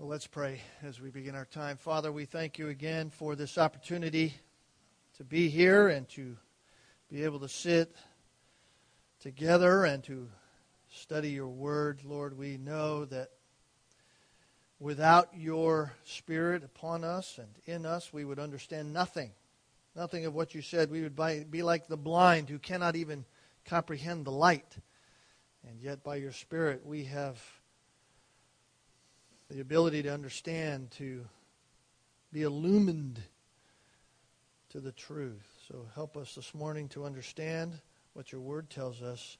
Well, let's pray as we begin our time. Father, we thank you again for this opportunity to be here and to be able to sit together and to study your word. Lord, we know that without your spirit upon us and in us, we would understand nothing. Nothing of what you said. We would be like the blind who cannot even comprehend the light. And yet, by your spirit, we have the ability to understand, to be illumined to the truth. So help us this morning to understand what your word tells us,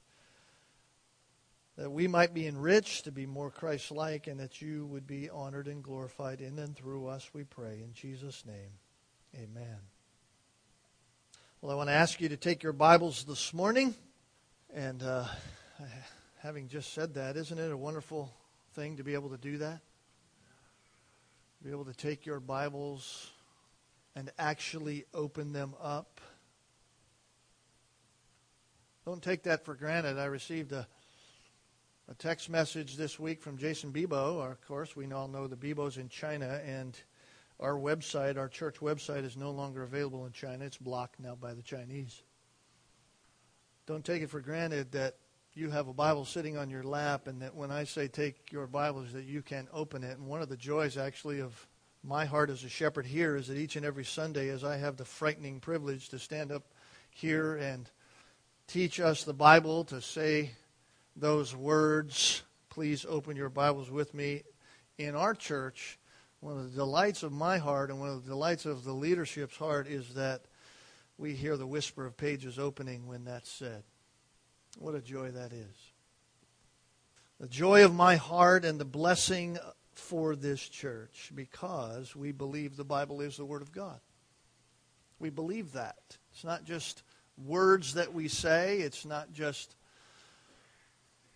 that we might be enriched to be more Christ like, and that you would be honored and glorified in and through us, we pray. In Jesus' name, amen. Well, I want to ask you to take your Bibles this morning. And uh, having just said that, isn't it a wonderful thing to be able to do that? Be able to take your Bibles and actually open them up. Don't take that for granted. I received a, a text message this week from Jason Bebo. Of course, we all know the Bebos in China, and our website, our church website, is no longer available in China. It's blocked now by the Chinese. Don't take it for granted that you have a Bible sitting on your lap, and that when I say take your Bibles, that you can open it. And one of the joys, actually, of my heart as a shepherd here is that each and every Sunday, as I have the frightening privilege to stand up here and teach us the Bible, to say those words, please open your Bibles with me. In our church, one of the delights of my heart and one of the delights of the leadership's heart is that we hear the whisper of pages opening when that's said. What a joy that is. The joy of my heart and the blessing for this church because we believe the Bible is the Word of God. We believe that. It's not just words that we say, it's not just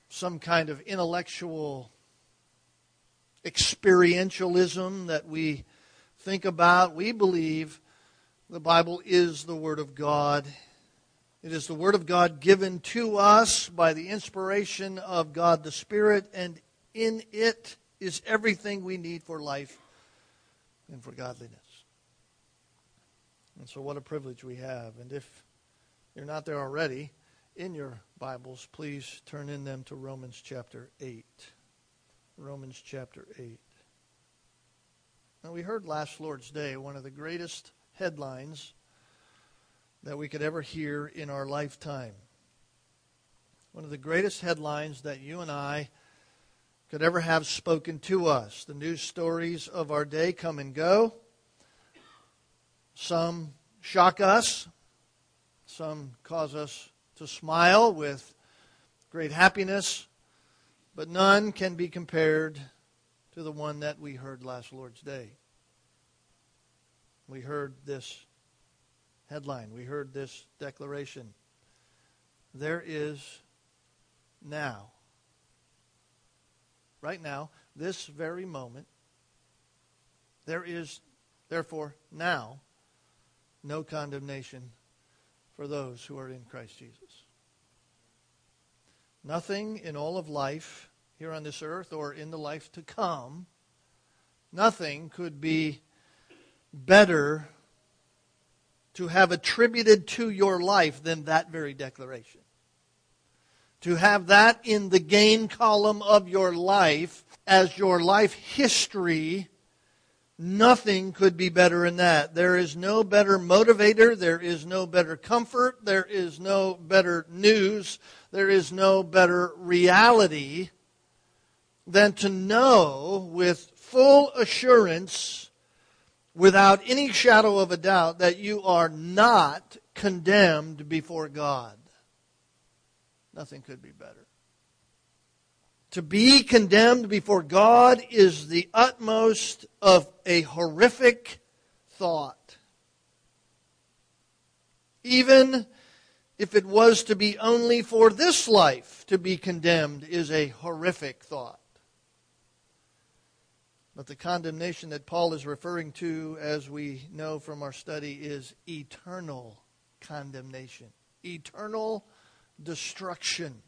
some kind of intellectual experientialism that we think about. We believe the Bible is the Word of God it is the Word of God given to us by the inspiration of God the Spirit, and in it is everything we need for life and for godliness. And so, what a privilege we have. And if you're not there already, in your Bibles, please turn in them to Romans chapter 8. Romans chapter 8. Now, we heard last Lord's Day one of the greatest headlines that we could ever hear in our lifetime. One of the greatest headlines that you and I could ever have spoken to us. The news stories of our day come and go. Some shock us, some cause us to smile with great happiness, but none can be compared to the one that we heard last Lord's Day. We heard this headline. We heard this declaration. There is now, right now, this very moment, there is, therefore, now, no condemnation for those who are in Christ Jesus. Nothing in all of life here on this earth or in the life to come, nothing could be better to have attributed to your life than that very declaration. To have that in the gain column of your life as your life history, nothing could be better than that. There is no better motivator, there is no better comfort, there is no better news, there is no better reality than to know with full assurance without any shadow of a doubt that you are not condemned before God. Nothing could be better. To be condemned before God is the utmost of a horrific thought. Even if it was to be only for this life to be condemned is a horrific thought. But the condemnation that Paul is referring to, as we know from our study, is eternal condemnation, eternal destruction,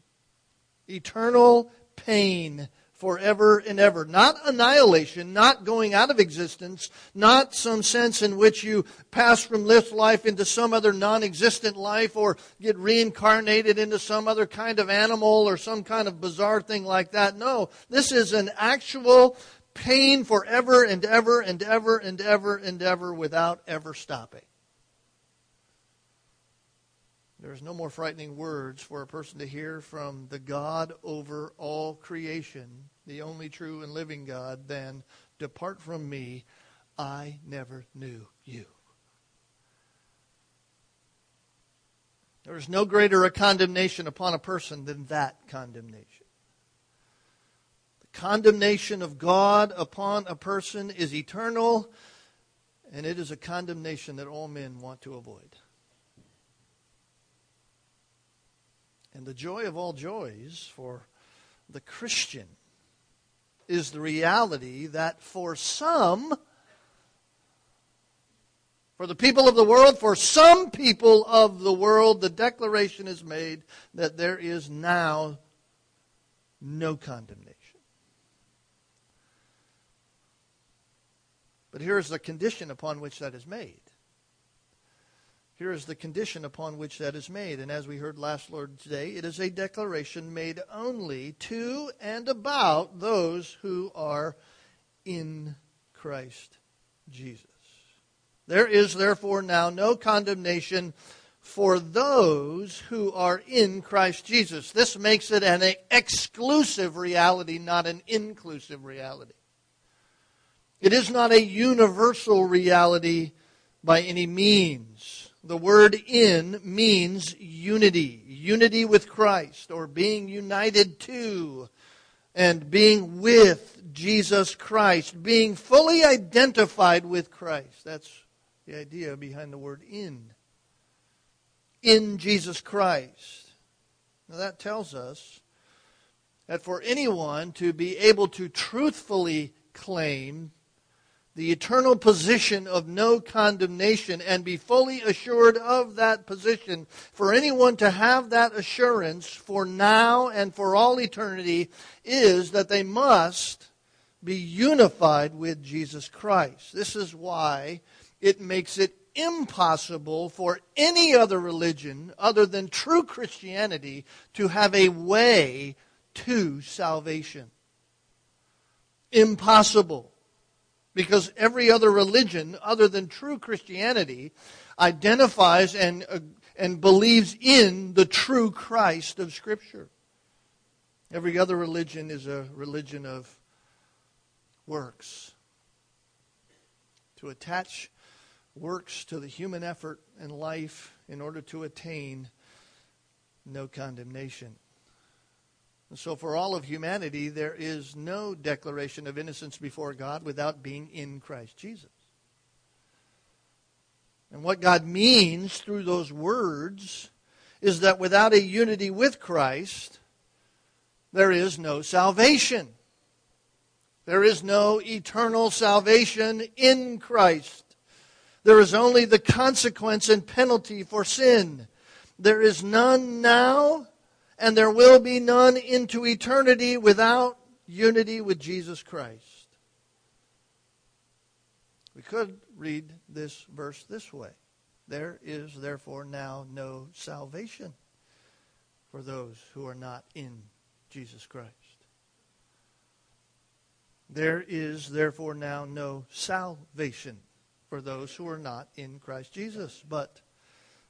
eternal pain forever and ever. Not annihilation, not going out of existence, not some sense in which you pass from this life into some other non existent life or get reincarnated into some other kind of animal or some kind of bizarre thing like that. No, this is an actual pain forever and ever and ever and ever and ever without ever stopping. There is no more frightening words for a person to hear from the God over all creation, the only true and living God, than Depart from me, I never knew you. There is no greater a condemnation upon a person than that condemnation. Condemnation of God upon a person is eternal, and it is a condemnation that all men want to avoid. And the joy of all joys for the Christian is the reality that for some, for the people of the world, for some people of the world, the declaration is made that there is now no condemnation. But here is the condition upon which that is made. Here is the condition upon which that is made. And as we heard last Lord's Day, it is a declaration made only to and about those who are in Christ Jesus. There is therefore now no condemnation for those who are in Christ Jesus. This makes it an exclusive reality, not an inclusive reality. It is not a universal reality by any means. The word in means unity, unity with Christ, or being united to and being with Jesus Christ, being fully identified with Christ. That's the idea behind the word in. In Jesus Christ. Now that tells us that for anyone to be able to truthfully claim the eternal position of no condemnation and be fully assured of that position. For anyone to have that assurance for now and for all eternity is that they must be unified with Jesus Christ. This is why it makes it impossible for any other religion other than true Christianity to have a way to salvation. Impossible because every other religion other than true Christianity identifies and, uh, and believes in the true Christ of Scripture. Every other religion is a religion of works. To attach works to the human effort and life in order to attain no condemnation. And so, for all of humanity, there is no declaration of innocence before God without being in Christ Jesus. And what God means through those words is that without a unity with Christ, there is no salvation. There is no eternal salvation in Christ. There is only the consequence and penalty for sin. There is none now and there will be none into eternity without unity with Jesus Christ. We could read this verse this way There is therefore now no salvation for those who are not in Jesus Christ. There is therefore now no salvation for those who are not in Christ Jesus. But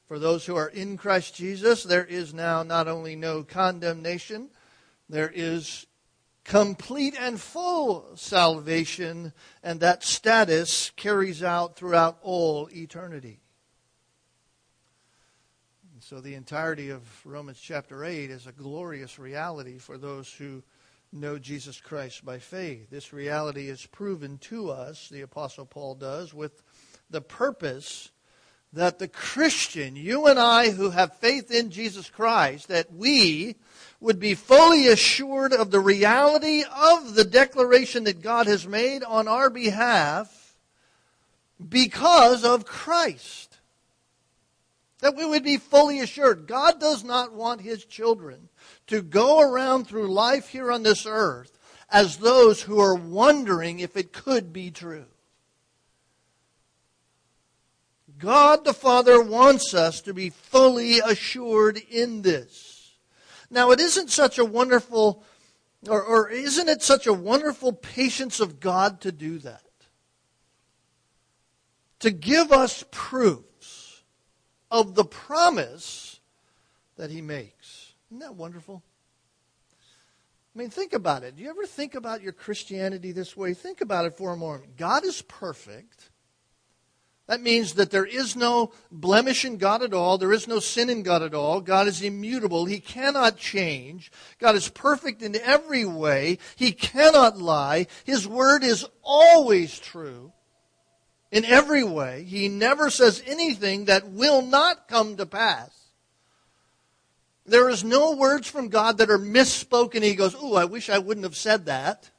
for those who are in Christ Jesus, there is now not only no condemnation, there is complete and full salvation, and that status carries out throughout all eternity. And so the entirety of Romans chapter 8 is a glorious reality for those who know Jesus Christ by faith. This reality is proven to us, the Apostle Paul does, with the purpose that the Christian, you and I who have faith in Jesus Christ, that we would be fully assured of the reality of the declaration that God has made on our behalf because of Christ. That we would be fully assured. God does not want His children to go around through life here on this earth as those who are wondering if it could be true. God the Father wants us to be fully assured in this. Now, it isn't such a wonderful, or, or isn't it such a wonderful patience of God to do that? To give us proofs of the promise that He makes. Isn't that wonderful? I mean, think about it. Do you ever think about your Christianity this way? Think about it for a moment. God is perfect. That means that there is no blemish in God at all. There is no sin in God at all. God is immutable. He cannot change. God is perfect in every way. He cannot lie. His word is always true in every way. He never says anything that will not come to pass. There is no words from God that are misspoken. He goes, Ooh, I wish I wouldn't have said that.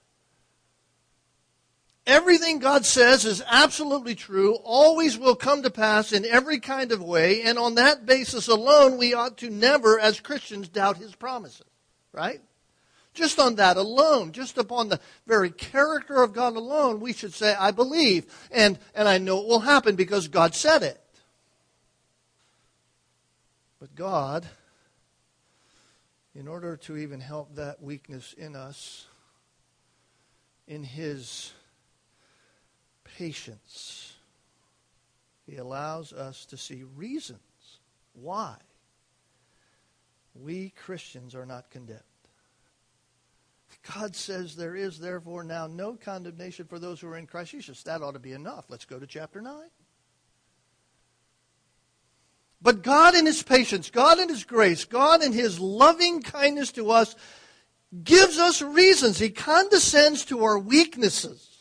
Everything God says is absolutely true, always will come to pass in every kind of way, and on that basis alone, we ought to never, as Christians, doubt His promises. Right? Just on that alone, just upon the very character of God alone, we should say, I believe, and, and I know it will happen because God said it. But God, in order to even help that weakness in us, in His patience. He allows us to see reasons why we Christians are not condemned. God says there is therefore now no condemnation for those who are in Christ Jesus. That ought to be enough. Let's go to chapter 9. But God in His patience, God in His grace, God in His loving kindness to us gives us reasons. He condescends to our weaknesses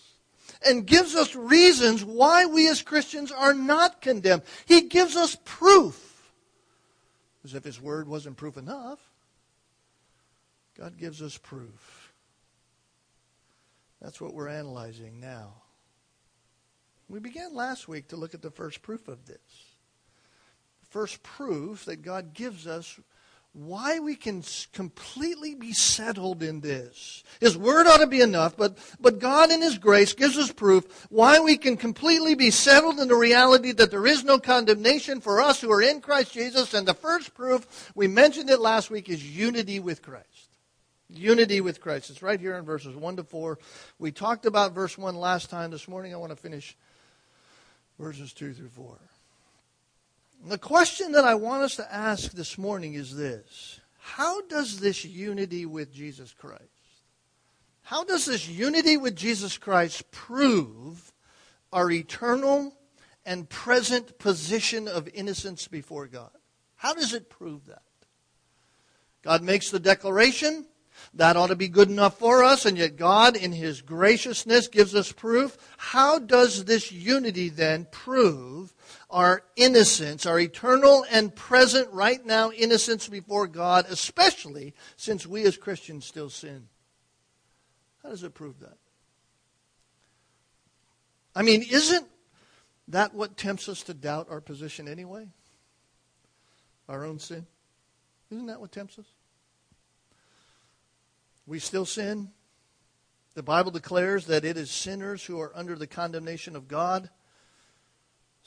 and gives us reasons why we as Christians are not condemned. He gives us proof. As if His Word wasn't proof enough. God gives us proof. That's what we're analyzing now. We began last week to look at the first proof of this. The first proof that God gives us why we can completely be settled in this. His word ought to be enough, but, but God in His grace gives us proof why we can completely be settled in the reality that there is no condemnation for us who are in Christ Jesus. And the first proof, we mentioned it last week, is unity with Christ. Unity with Christ. It's right here in verses 1 to 4. We talked about verse 1 last time. This morning I want to finish verses 2 through 4. The question that I want us to ask this morning is this How does this unity with Jesus Christ, how does this unity with Jesus Christ prove our eternal and present position of innocence before God? How does it prove that? God makes the declaration. That ought to be good enough for us, and yet God, in His graciousness, gives us proof. How does this unity then prove our innocence, our eternal and present right now innocence before God, especially since we as Christians still sin. How does it prove that? I mean, isn't that what tempts us to doubt our position anyway? Our own sin? Isn't that what tempts us? We still sin. The Bible declares that it is sinners who are under the condemnation of God.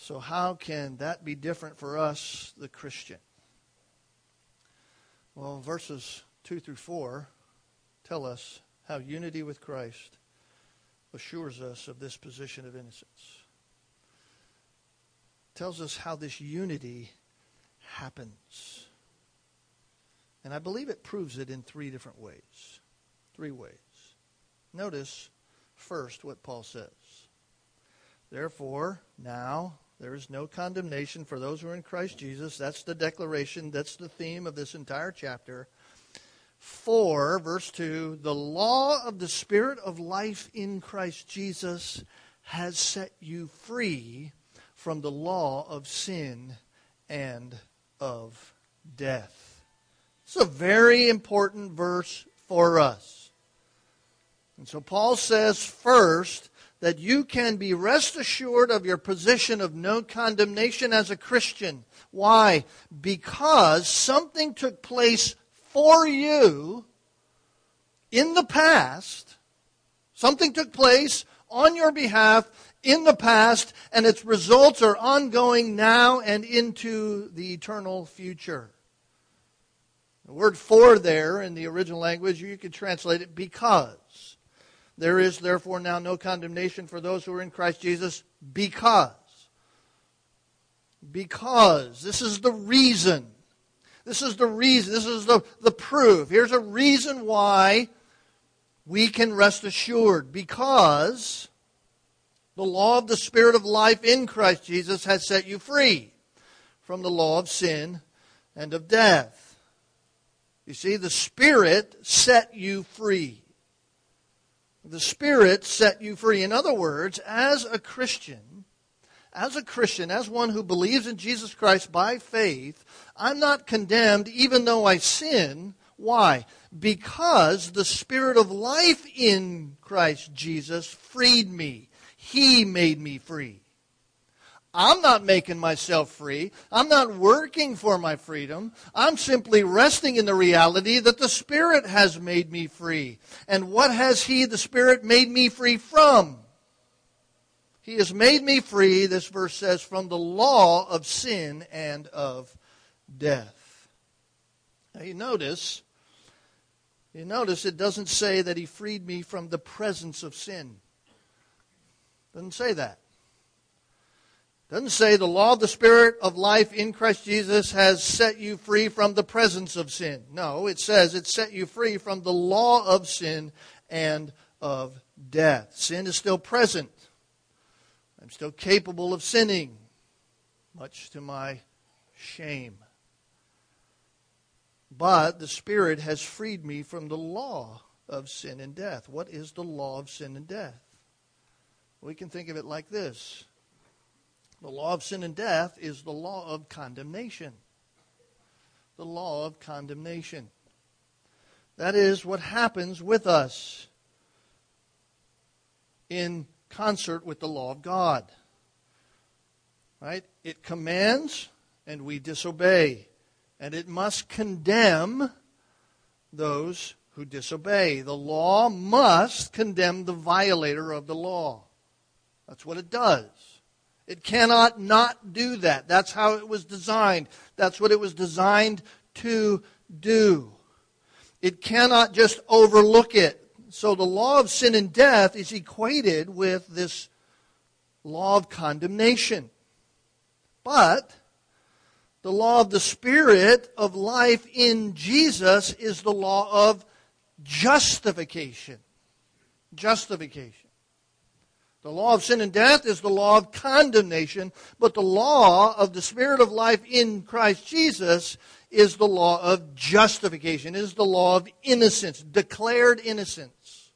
So, how can that be different for us, the Christian? Well, verses 2 through 4 tell us how unity with Christ assures us of this position of innocence. Tells us how this unity happens. And I believe it proves it in three different ways. Three ways. Notice first what Paul says. Therefore, now there is no condemnation for those who are in Christ Jesus. That's the declaration. That's the theme of this entire chapter. 4, verse 2 The law of the Spirit of life in Christ Jesus has set you free from the law of sin and of death. It's a very important verse for us. And so Paul says, first, that you can be rest assured of your position of no condemnation as a Christian. Why? Because something took place for you in the past Something took place on your behalf in the past, and its results are ongoing now and into the eternal future. The word for there in the original language, you could translate it because. There is therefore now no condemnation for those who are in Christ Jesus because. Because. This is the reason. This is the reason. This is the, the proof. Here's a reason why we can rest assured. Because the law of the Spirit of life in Christ Jesus has set you free from the law of sin and of death. You see, the Spirit set you free. The Spirit set you free. In other words, as a Christian, as a Christian, as one who believes in Jesus Christ by faith, I'm not condemned even though I sin. Why? Because the Spirit of life in Christ Jesus freed me. He made me free. I'm not making myself free. I'm not working for my freedom. I'm simply resting in the reality that the Spirit has made me free. And what has He, the Spirit, made me free from? He has made me free, this verse says, from the law of sin and of death. Now you notice, you notice it doesn't say that He freed me from the presence of sin. Doesn't say that. Doesn't say the law of the Spirit of life in Christ Jesus has set you free from the presence of sin. No, it says it set you free from the law of sin and of death. Sin is still present. I'm still capable of sinning, much to my shame. But the Spirit has freed me from the law of sin and death. What is the law of sin and death? We can think of it like this the law of sin and death is the law of condemnation. The law of condemnation. That is what happens with us in concert with the law of God. Right? It commands and we disobey. And it must condemn those who disobey. The law must condemn the violator of the law. That's what it does. It cannot not do that. That's how it was designed. That's what it was designed to do. It cannot just overlook it. So the law of sin and death is equated with this law of condemnation. But the law of the Spirit of life in Jesus is the law of justification. Justification. The law of sin and death is the law of condemnation, but the law of the Spirit of life in Christ Jesus is the law of justification, is the law of innocence, declared innocence,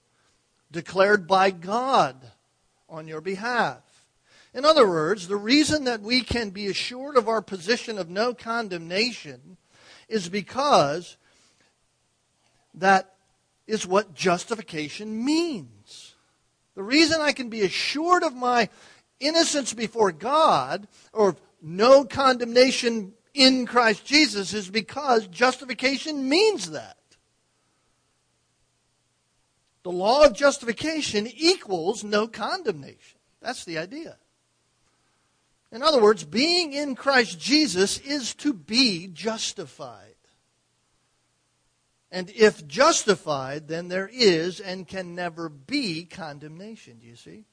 declared by God on your behalf. In other words, the reason that we can be assured of our position of no condemnation is because that is what justification means. The reason I can be assured of my innocence before God or no condemnation in Christ Jesus is because justification means that. The law of justification equals no condemnation. That's the idea. In other words, being in Christ Jesus is to be justified. And if justified, then there is and can never be condemnation. Do you see?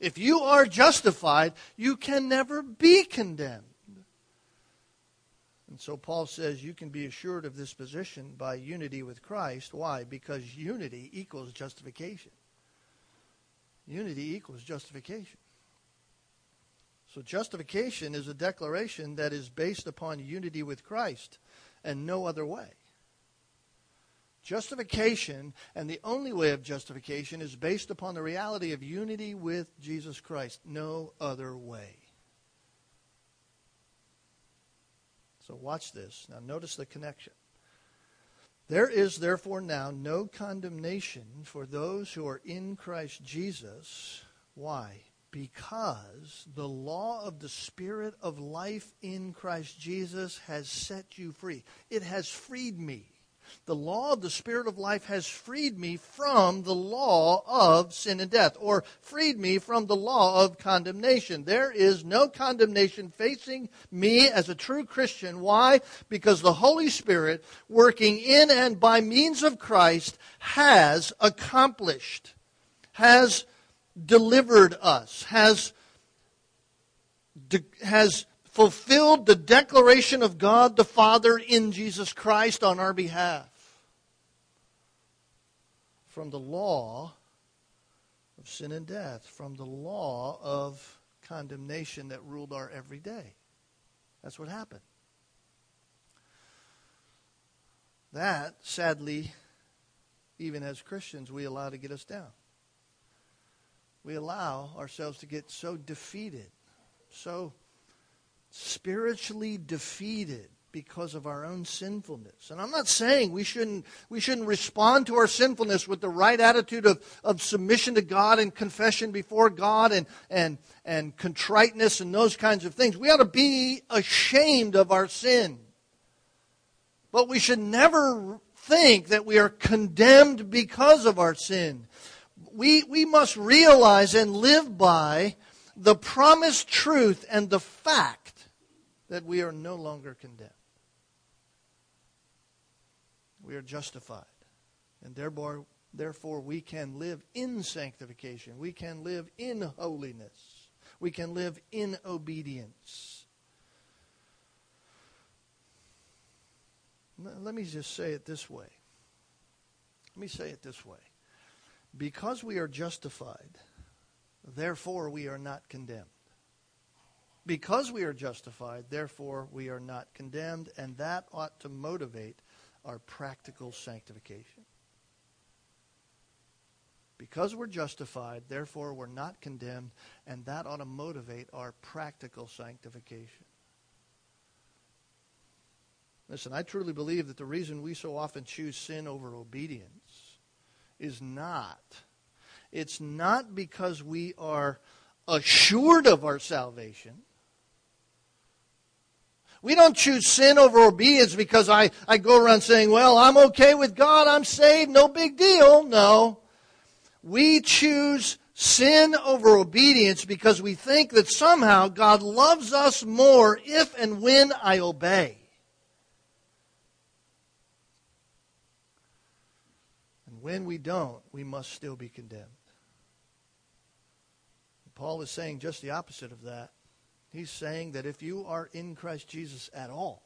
If you are justified, you can never be condemned. And so Paul says you can be assured of this position by unity with Christ. Why? Because unity equals justification. Unity equals justification. So justification is a declaration that is based upon unity with Christ and no other way. Justification, and the only way of justification, is based upon the reality of unity with Jesus Christ. No other way. So watch this. Now notice the connection. There is therefore now no condemnation for those who are in Christ Jesus. Why? Because the law of the Spirit of life in Christ Jesus has set you free. It has freed me The law of the Spirit of life has freed me from the law of sin and death, or freed me from the law of condemnation. There is no condemnation facing me as a true Christian. Why? Because the Holy Spirit, working in and by means of Christ, has accomplished, has delivered us, has, has fulfilled the declaration of God the Father in Jesus Christ on our behalf from the law of sin and death, from the law of condemnation that ruled our everyday. That's what happened. That, sadly, even as Christians, we allow to get us down. We allow ourselves to get so defeated, so spiritually defeated because of our own sinfulness. And I'm not saying we shouldn't, we shouldn't respond to our sinfulness with the right attitude of, of submission to God and confession before God and, and, and contriteness and those kinds of things. We ought to be ashamed of our sin. But we should never think that we are condemned because of our sin. We, we must realize and live by the promised truth and the fact that we are no longer condemned we are justified. And therefore, therefore, we can live in sanctification. We can live in holiness. We can live in obedience. Let me just say it this way. Let me say it this way. Because we are justified, therefore we are not condemned. Because we are justified, therefore we are not condemned, and that ought to motivate our practical sanctification. Because we're justified, therefore we're not condemned, and that ought to motivate our practical sanctification. Listen, I truly believe that the reason we so often choose sin over obedience is not, it's not because we are assured of our salvation. We don't choose sin over obedience because I, I go around saying, well, I'm okay with God, I'm saved, no big deal. No. We choose sin over obedience because we think that somehow God loves us more if and when I obey. And when we don't, we must still be condemned. Paul is saying just the opposite of that. He's saying that if you are in Christ Jesus at all,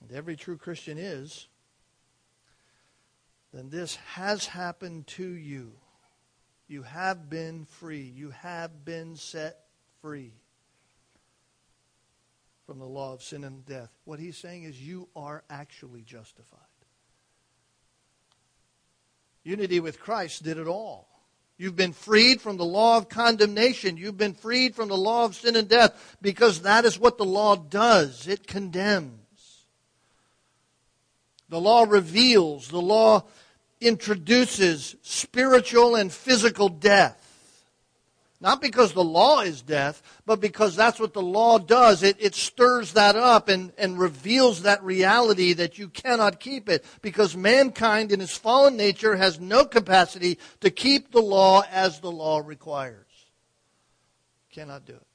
and every true Christian is, then this has happened to you. You have been free. You have been set free from the law of sin and death. What he's saying is you are actually justified. Unity with Christ did it all. You've been freed from the law of condemnation. You've been freed from the law of sin and death because that is what the law does. It condemns. The law reveals, the law introduces spiritual and physical death. Not because the law is death, but because that's what the law does. It, it stirs that up and, and reveals that reality that you cannot keep it. Because mankind in its fallen nature has no capacity to keep the law as the law requires. Cannot do it.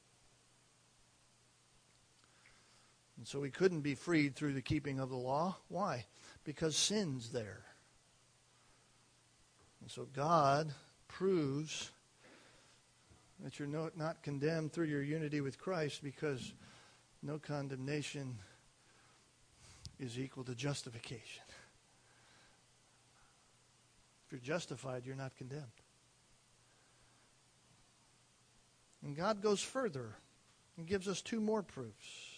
And so we couldn't be freed through the keeping of the law. Why? Because sin's there. And so God proves that you're not condemned through your unity with Christ because no condemnation is equal to justification. If you're justified, you're not condemned. And God goes further and gives us two more proofs.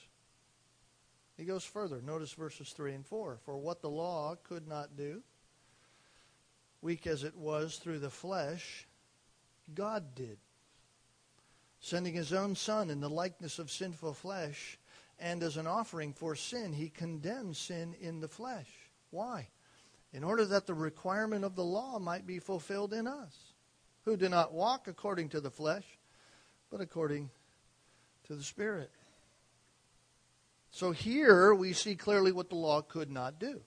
He goes further. Notice verses 3 and 4. For what the law could not do, weak as it was through the flesh, God did sending his own Son in the likeness of sinful flesh, and as an offering for sin, he condemned sin in the flesh. Why? In order that the requirement of the law might be fulfilled in us, who do not walk according to the flesh, but according to the Spirit. So here we see clearly what the law could not do.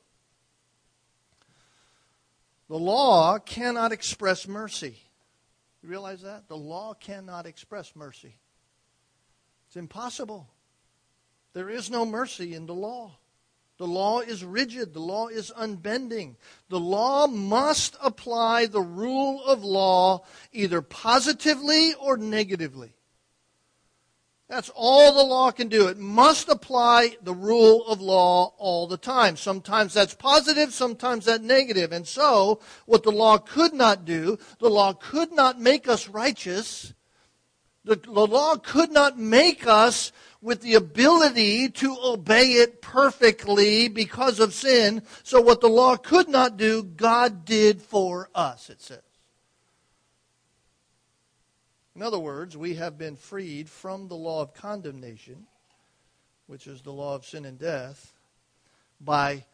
The law cannot express mercy. Realize that? The law cannot express mercy. It's impossible. There is no mercy in the law. The law is rigid. The law is unbending. The law must apply the rule of law either positively or negatively. That's all the law can do. It must apply the rule of law all the time. Sometimes that's positive, sometimes that's negative. And so, what the law could not do, the law could not make us righteous. The, the law could not make us with the ability to obey it perfectly because of sin. So, what the law could not do, God did for us, it says. In other words, we have been freed from the law of condemnation, which is the law of sin and death, by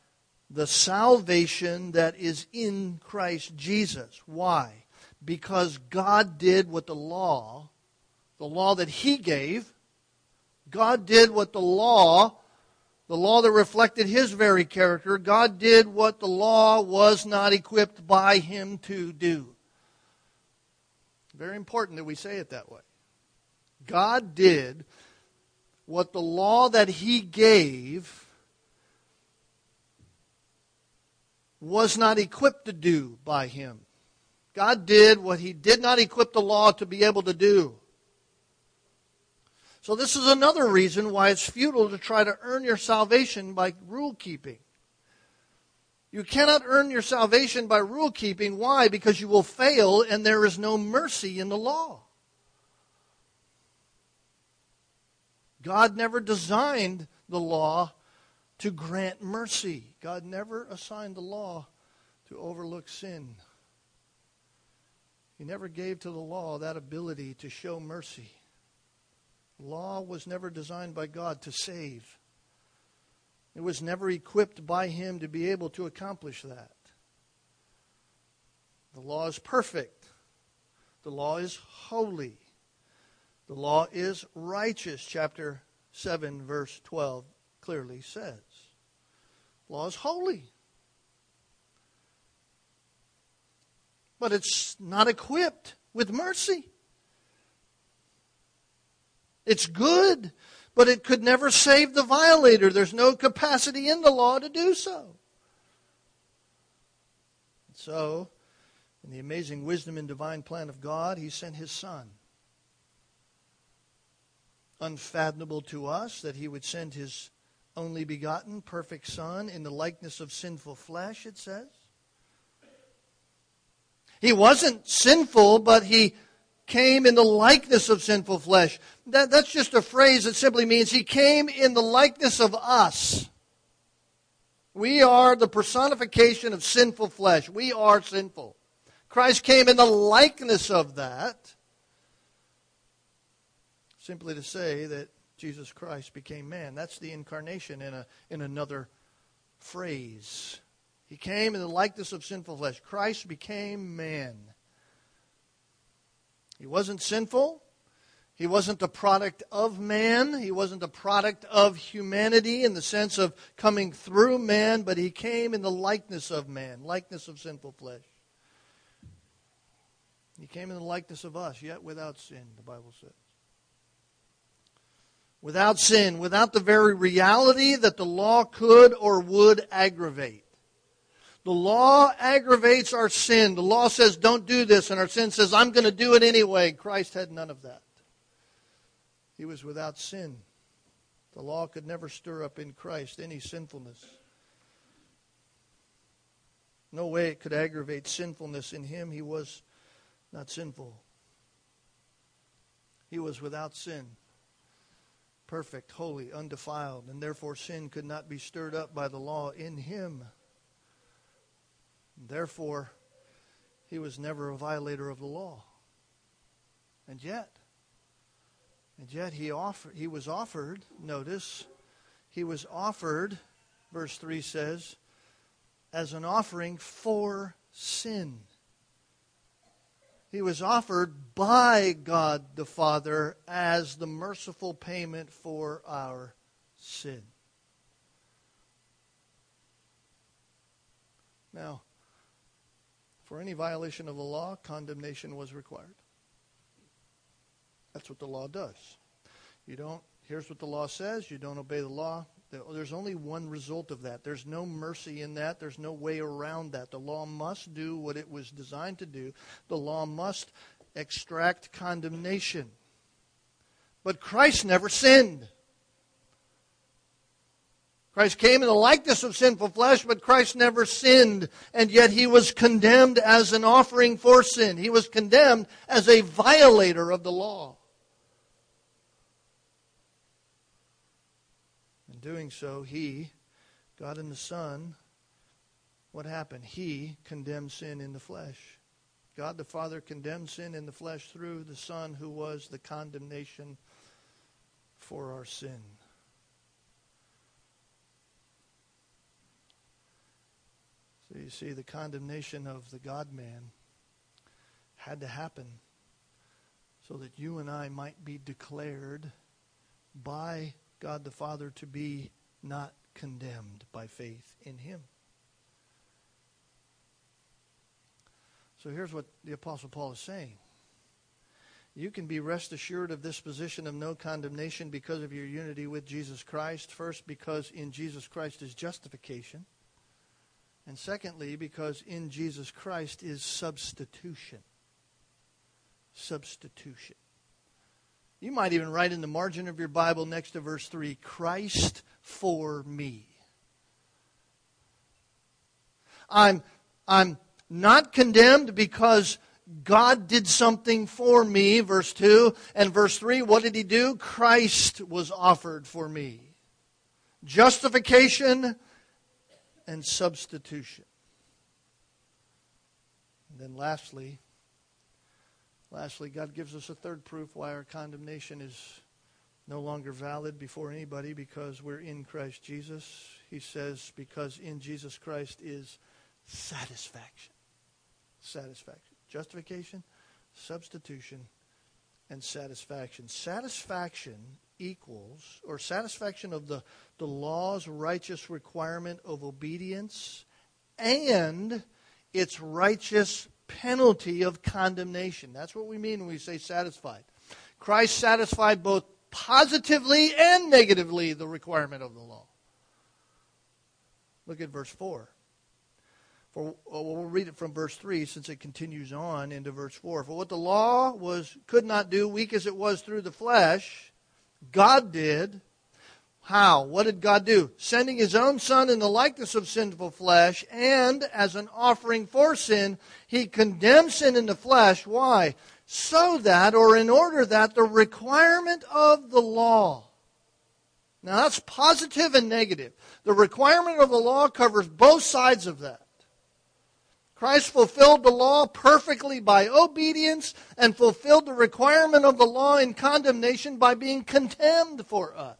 the salvation that is in Christ Jesus. Why? Because God did what the law, the law that He gave, God did what the law, the law that reflected His very character, God did what the law was not equipped by Him to do. Very important that we say it that way. God did what the law that He gave was not equipped to do by Him. God did what He did not equip the law to be able to do. So, this is another reason why it's futile to try to earn your salvation by rule keeping. You cannot earn your salvation by rule keeping. Why? Because you will fail and there is no mercy in the law. God never designed the law to grant mercy. God never assigned the law to overlook sin. He never gave to the law that ability to show mercy. law was never designed by God to save. It was never equipped by him to be able to accomplish that. The law is perfect. The law is holy. The law is righteous. Chapter 7, verse 12 clearly says. Law is holy. But it's not equipped with mercy. It's good, but it could never save the violator. There's no capacity in the law to do so. So, in the amazing wisdom and divine plan of God, He sent His Son. Unfathomable to us that He would send His only begotten, perfect Son in the likeness of sinful flesh, it says. He wasn't sinful, but He came in the likeness of sinful flesh. That, that's just a phrase that simply means he came in the likeness of us. We are the personification of sinful flesh. We are sinful. Christ came in the likeness of that. Simply to say that Jesus Christ became man. That's the incarnation in, a, in another phrase. He came in the likeness of sinful flesh. Christ became man. He wasn't sinful. He wasn't the product of man. He wasn't the product of humanity in the sense of coming through man, but he came in the likeness of man, likeness of sinful flesh. He came in the likeness of us, yet without sin, the Bible says. Without sin, without the very reality that the law could or would aggravate. The law aggravates our sin. The law says, don't do this, and our sin says, I'm going to do it anyway. Christ had none of that. He was without sin. The law could never stir up in Christ any sinfulness. No way it could aggravate sinfulness in him. He was not sinful. He was without sin, perfect, holy, undefiled, and therefore sin could not be stirred up by the law in him. Therefore, he was never a violator of the law. And yet, and yet he offered he was offered, notice, he was offered, verse 3 says, as an offering for sin. He was offered by God the Father as the merciful payment for our sin. Now, For any violation of the law, condemnation was required. That's what the law does. You don't, here's what the law says, you don't obey the law. There's only one result of that. There's no mercy in that. There's no way around that. The law must do what it was designed to do. The law must extract condemnation. But Christ never sinned. Christ came in the likeness of sinful flesh, but Christ never sinned, and yet he was condemned as an offering for sin. He was condemned as a violator of the law. In doing so, he, God and the Son, what happened? He condemned sin in the flesh. God the Father condemned sin in the flesh through the Son who was the condemnation for our sin. You see, the condemnation of the God man had to happen so that you and I might be declared by God the Father to be not condemned by faith in Him. So here's what the Apostle Paul is saying. You can be rest assured of this position of no condemnation because of your unity with Jesus Christ. First, because in Jesus Christ is justification. And secondly, because in Jesus Christ is substitution. Substitution. You might even write in the margin of your Bible next to verse 3 Christ for me. I'm, I'm not condemned because God did something for me, verse 2. And verse 3, what did he do? Christ was offered for me. Justification and substitution. And then lastly, lastly, God gives us a third proof why our condemnation is no longer valid before anybody because we're in Christ Jesus. He says, because in Jesus Christ is satisfaction. Satisfaction. Justification, substitution, and satisfaction. Satisfaction equals, or satisfaction of the, the law's righteous requirement of obedience and its righteous penalty of condemnation. That's what we mean when we say satisfied. Christ satisfied both positively and negatively the requirement of the law. Look at verse 4. For uh, we'll read it from verse 3 since it continues on into verse 4. For what the law was could not do, weak as it was through the flesh, God did. How? What did God do? Sending his own son in the likeness of sinful flesh and as an offering for sin, he condemned sin in the flesh. Why? So that, or in order that, the requirement of the law. Now that's positive and negative. The requirement of the law covers both sides of that. Christ fulfilled the law perfectly by obedience and fulfilled the requirement of the law in condemnation by being condemned for us.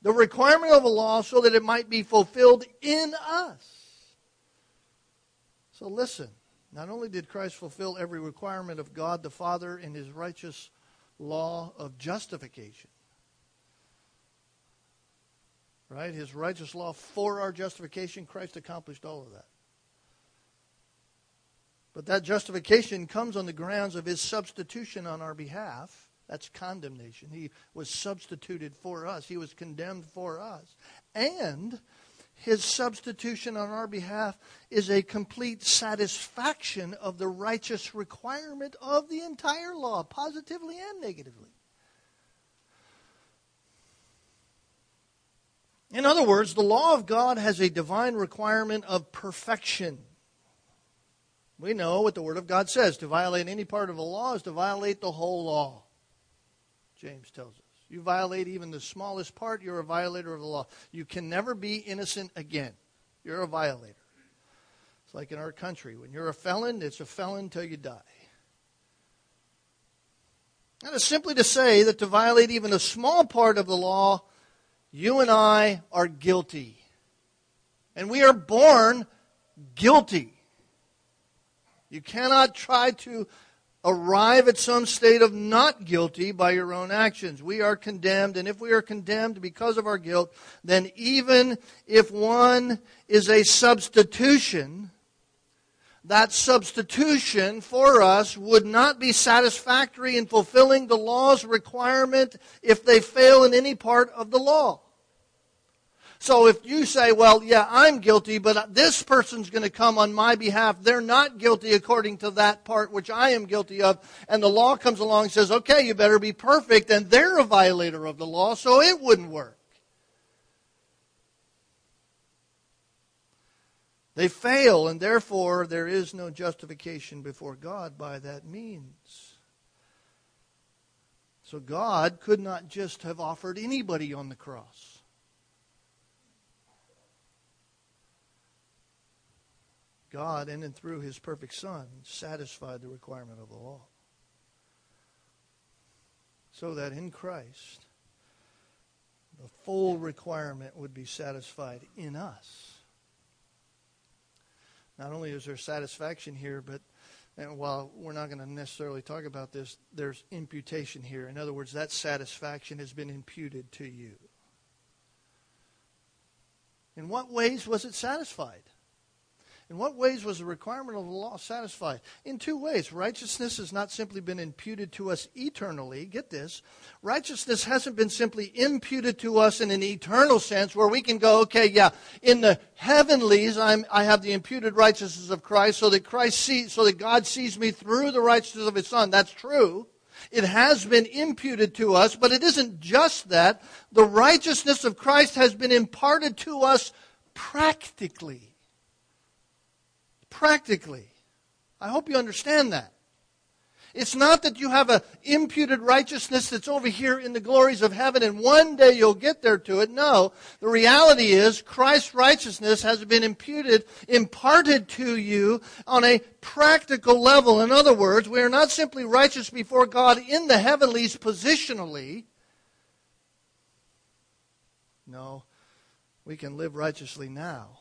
The requirement of the law so that it might be fulfilled in us. So listen, not only did Christ fulfill every requirement of God the Father in his righteous law of justification, Right? His righteous law for our justification, Christ accomplished all of that. But that justification comes on the grounds of his substitution on our behalf. That's condemnation. He was substituted for us, he was condemned for us. And his substitution on our behalf is a complete satisfaction of the righteous requirement of the entire law, positively and negatively. In other words, the law of God has a divine requirement of perfection. We know what the Word of God says. To violate any part of the law is to violate the whole law. James tells us. You violate even the smallest part, you're a violator of the law. You can never be innocent again. You're a violator. It's like in our country. When you're a felon, it's a felon till you die. That is simply to say that to violate even a small part of the law you and I are guilty. And we are born guilty. You cannot try to arrive at some state of not guilty by your own actions. We are condemned, and if we are condemned because of our guilt, then even if one is a substitution, that substitution for us would not be satisfactory in fulfilling the law's requirement if they fail in any part of the law. So if you say, well, yeah, I'm guilty, but this person's going to come on my behalf, they're not guilty according to that part which I am guilty of, and the law comes along and says, okay, you better be perfect, and they're a violator of the law, so it wouldn't work. They fail, and therefore there is no justification before God by that means. So God could not just have offered anybody on the cross. God, in and through his perfect Son, satisfied the requirement of the law. So that in Christ, the full requirement would be satisfied in us. Not only is there satisfaction here, but and while we're not going to necessarily talk about this, there's imputation here. In other words, that satisfaction has been imputed to you. In what ways was it satisfied? In what ways was the requirement of the law satisfied? In two ways. Righteousness has not simply been imputed to us eternally. Get this. Righteousness hasn't been simply imputed to us in an eternal sense where we can go, okay, yeah, in the heavenlies, I'm, I have the imputed righteousness of Christ so that Christ sees, so that God sees me through the righteousness of His Son. That's true. It has been imputed to us, but it isn't just that. The righteousness of Christ has been imparted to us practically practically. I hope you understand that. It's not that you have an imputed righteousness that's over here in the glories of heaven and one day you'll get there to it. No. The reality is Christ's righteousness has been imputed, imparted to you on a practical level. In other words, we are not simply righteous before God in the heavenlies positionally. No. We can live righteously now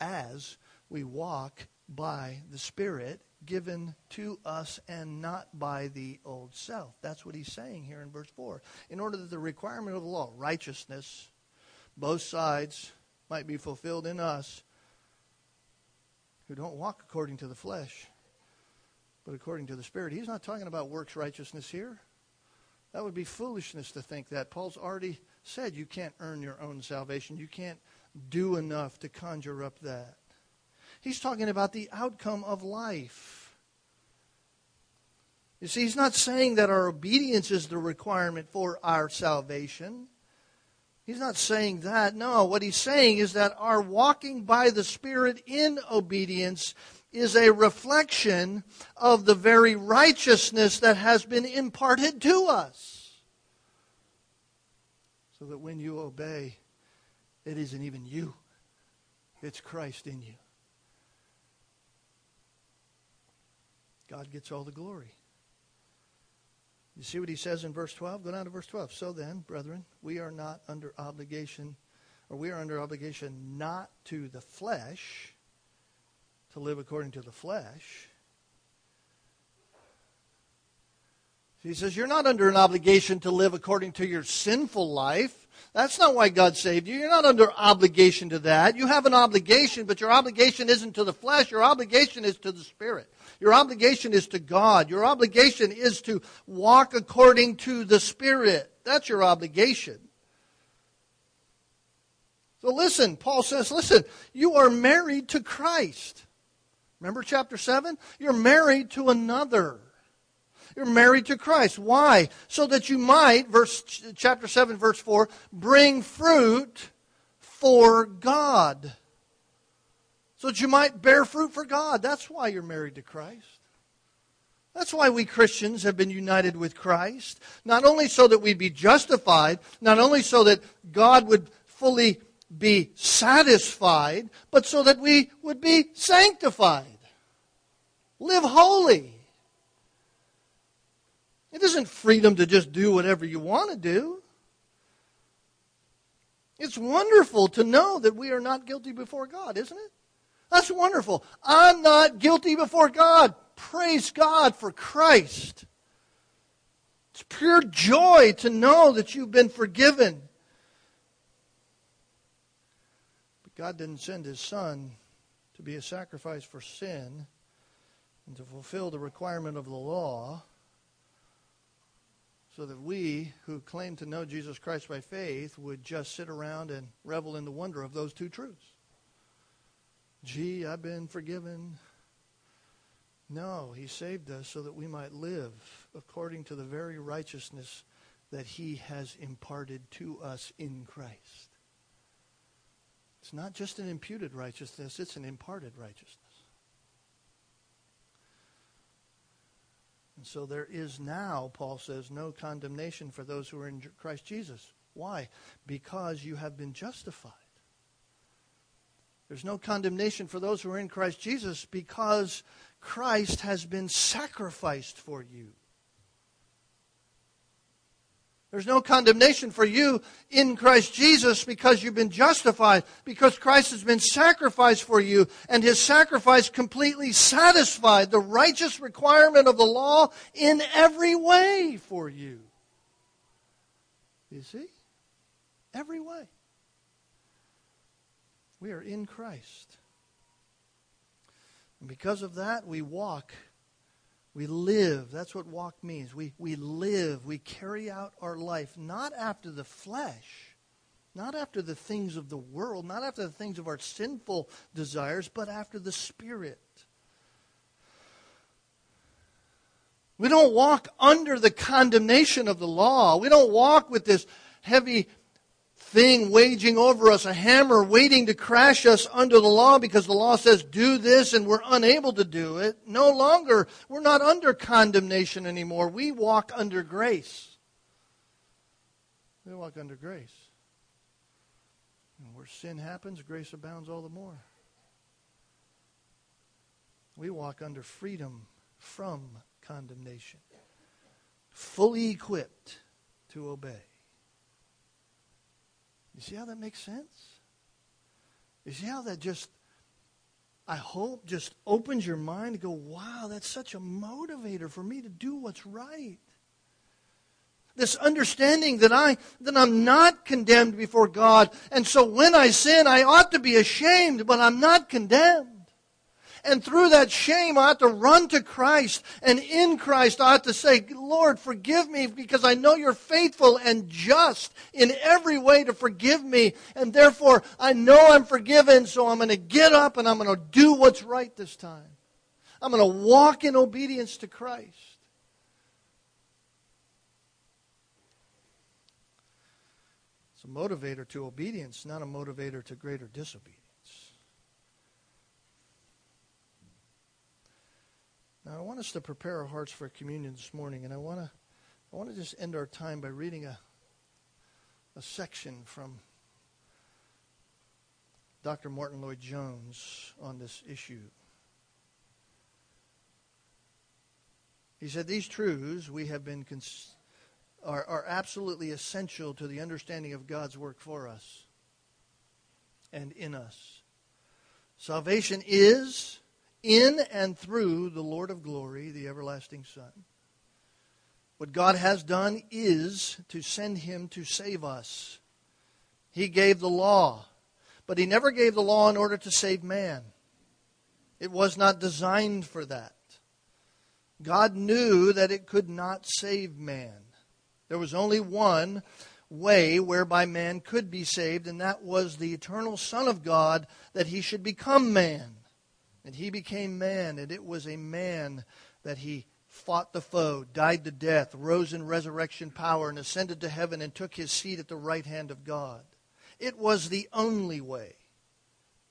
as we walk by the Spirit given to us and not by the old self. That's what he's saying here in verse 4. In order that the requirement of the law, righteousness, both sides might be fulfilled in us who don't walk according to the flesh, but according to the Spirit. He's not talking about works righteousness here. That would be foolishness to think that. Paul's already said you can't earn your own salvation. You can't do enough to conjure up that. He's talking about the outcome of life. You see, he's not saying that our obedience is the requirement for our salvation. He's not saying that. No, what he's saying is that our walking by the Spirit in obedience is a reflection of the very righteousness that has been imparted to us. So that when you obey, it isn't even you, it's Christ in you. God gets all the glory. You see what he says in verse 12? Go down to verse 12. So then, brethren, we are not under obligation, or we are under obligation not to the flesh, to live according to the flesh. He says, You're not under an obligation to live according to your sinful life. That's not why God saved you. You're not under obligation to that. You have an obligation, but your obligation isn't to the flesh. Your obligation is to the Spirit. Your obligation is to God. Your obligation is to walk according to the Spirit. That's your obligation. So listen, Paul says, listen, you are married to Christ. Remember chapter 7? You're married to another. You're married to Christ. Why? So that you might, verse chapter 7 verse 4, bring fruit for God so that you might bear fruit for God. That's why you're married to Christ. That's why we Christians have been united with Christ. Not only so that we'd be justified, not only so that God would fully be satisfied, but so that we would be sanctified. Live holy. It isn't freedom to just do whatever you want to do. It's wonderful to know that we are not guilty before God, isn't it? That's wonderful. I'm not guilty before God. praise God for Christ. It's pure joy to know that you've been forgiven. But God didn't send his son to be a sacrifice for sin and to fulfill the requirement of the law so that we who claim to know Jesus Christ by faith would just sit around and revel in the wonder of those two truths. Gee, I've been forgiven. No, he saved us so that we might live according to the very righteousness that he has imparted to us in Christ. It's not just an imputed righteousness, it's an imparted righteousness. And so there is now, Paul says, no condemnation for those who are in Christ Jesus. Why? Because you have been justified. There's no condemnation for those who are in Christ Jesus because Christ has been sacrificed for you. There's no condemnation for you in Christ Jesus because you've been justified, because Christ has been sacrificed for you, and his sacrifice completely satisfied the righteous requirement of the law in every way for you. You see? Every way. We are in Christ. And because of that, we walk we live. That's what walk means. We, we live. We carry out our life not after the flesh, not after the things of the world, not after the things of our sinful desires, but after the Spirit. We don't walk under the condemnation of the law. We don't walk with this heavy thing waging over us, a hammer waiting to crash us under the law because the law says do this and we're unable to do it. No longer, we're not under condemnation anymore. We walk under grace. We walk under grace. And where sin happens, grace abounds all the more. We walk under freedom from condemnation, fully equipped to obey. You see how that makes sense? You see how that just, I hope, just opens your mind to go, wow, that's such a motivator for me to do what's right. This understanding that I that I'm not condemned before God, and so when I sin, I ought to be ashamed, but I'm not condemned. And through that shame, I ought to run to Christ. And in Christ, I ought to say, Lord, forgive me because I know you're faithful and just in every way to forgive me. And therefore, I know I'm forgiven, so I'm going to get up and I'm going to do what's right this time. I'm going to walk in obedience to Christ. It's a motivator to obedience, not a motivator to greater disobedience. Now, I want us to prepare our hearts for communion this morning, and I want to, I want to just end our time by reading a, a section from Dr. Martyn Lloyd-Jones on this issue. He said, These truths we have been cons- are, are absolutely essential to the understanding of God's work for us and in us. Salvation is in and through the Lord of glory, the everlasting Son. What God has done is to send him to save us. He gave the law, but he never gave the law in order to save man. It was not designed for that. God knew that it could not save man. There was only one way whereby man could be saved, and that was the eternal Son of God, that he should become man. And he became man, and it was a man that he fought the foe, died to death, rose in resurrection power, and ascended to heaven and took his seat at the right hand of God. It was the only way.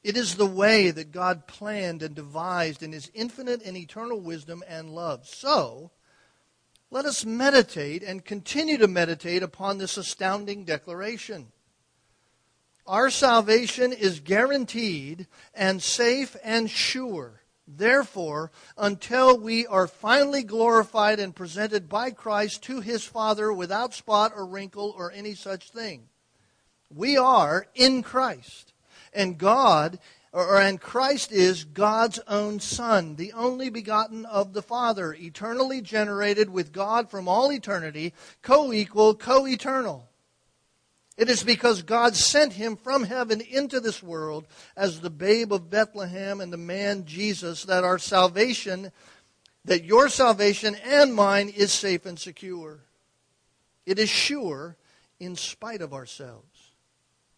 It is the way that God planned and devised in his infinite and eternal wisdom and love. So, let us meditate and continue to meditate upon this astounding declaration. Our salvation is guaranteed and safe and sure. Therefore, until we are finally glorified and presented by Christ to his Father without spot or wrinkle or any such thing, we are in Christ. And God or, and Christ is God's own Son, the only begotten of the Father, eternally generated with God from all eternity, co equal, co eternal. It is because God sent him from heaven into this world as the babe of Bethlehem and the man Jesus that our salvation, that your salvation and mine is safe and secure. It is sure in spite of ourselves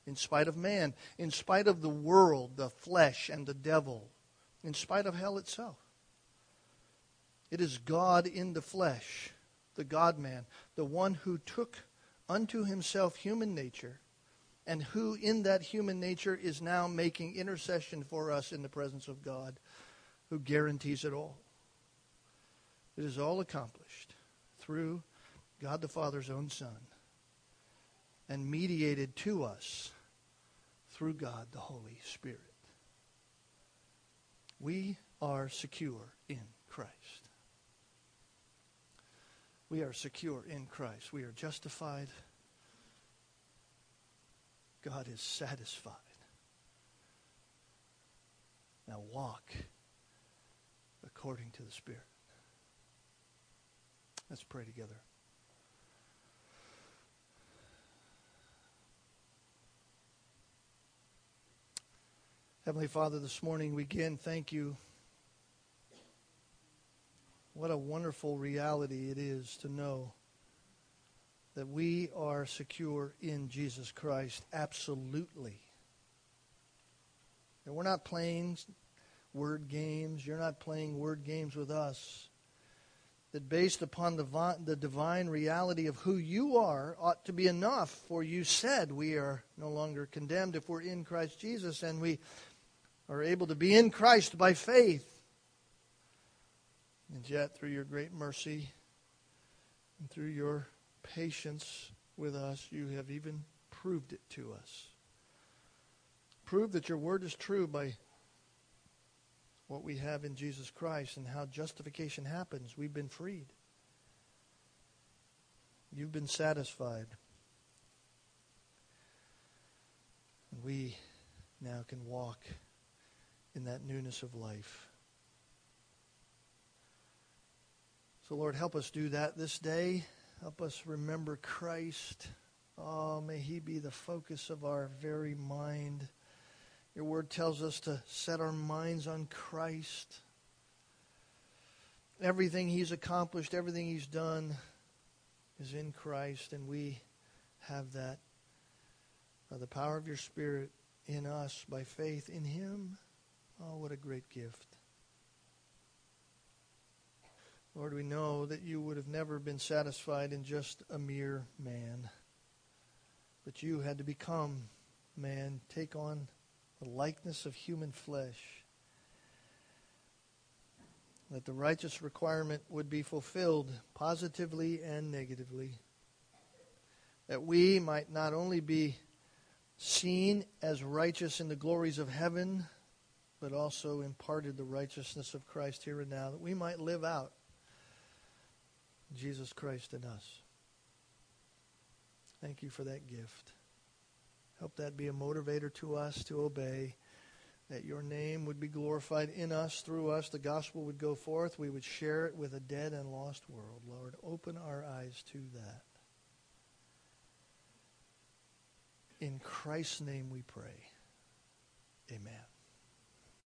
in spite of man, in spite of the world, the flesh, and the devil, in spite of hell itself. It is God in the flesh, the God man, the one who took unto himself human nature, and who in that human nature is now making intercession for us in the presence of God, who guarantees it all. It is all accomplished through God the Father's own Son and mediated to us through God the Holy Spirit. We are secure in Christ. We are secure in Christ. We are justified. God is satisfied. Now walk according to the Spirit. Let's pray together. Heavenly Father, this morning we again thank you. What a wonderful reality it is to know that we are secure in Jesus Christ, absolutely. And we're not playing word games. You're not playing word games with us. That based upon the, the divine reality of who you are ought to be enough. For you said we are no longer condemned if we're in Christ Jesus, and we are able to be in Christ by faith. And yet, through your great mercy and through your patience with us, you have even proved it to us. Prove that your word is true by what we have in Jesus Christ and how justification happens. We've been freed. You've been satisfied. We now can walk in that newness of life. So, Lord, help us do that this day. Help us remember Christ. Oh, may He be the focus of our very mind. Your word tells us to set our minds on Christ. Everything He's accomplished, everything He's done is in Christ, and we have that by the power of your Spirit in us by faith in Him. Oh, what a great gift. Lord, we know that you would have never been satisfied in just a mere man, but you had to become man, take on the likeness of human flesh, that the righteous requirement would be fulfilled positively and negatively, that we might not only be seen as righteous in the glories of heaven, but also imparted the righteousness of Christ here and now, that we might live out Jesus Christ in us. Thank you for that gift. Help that be a motivator to us to obey, that your name would be glorified in us, through us, the gospel would go forth, we would share it with a dead and lost world. Lord, open our eyes to that. In Christ's name we pray. Amen.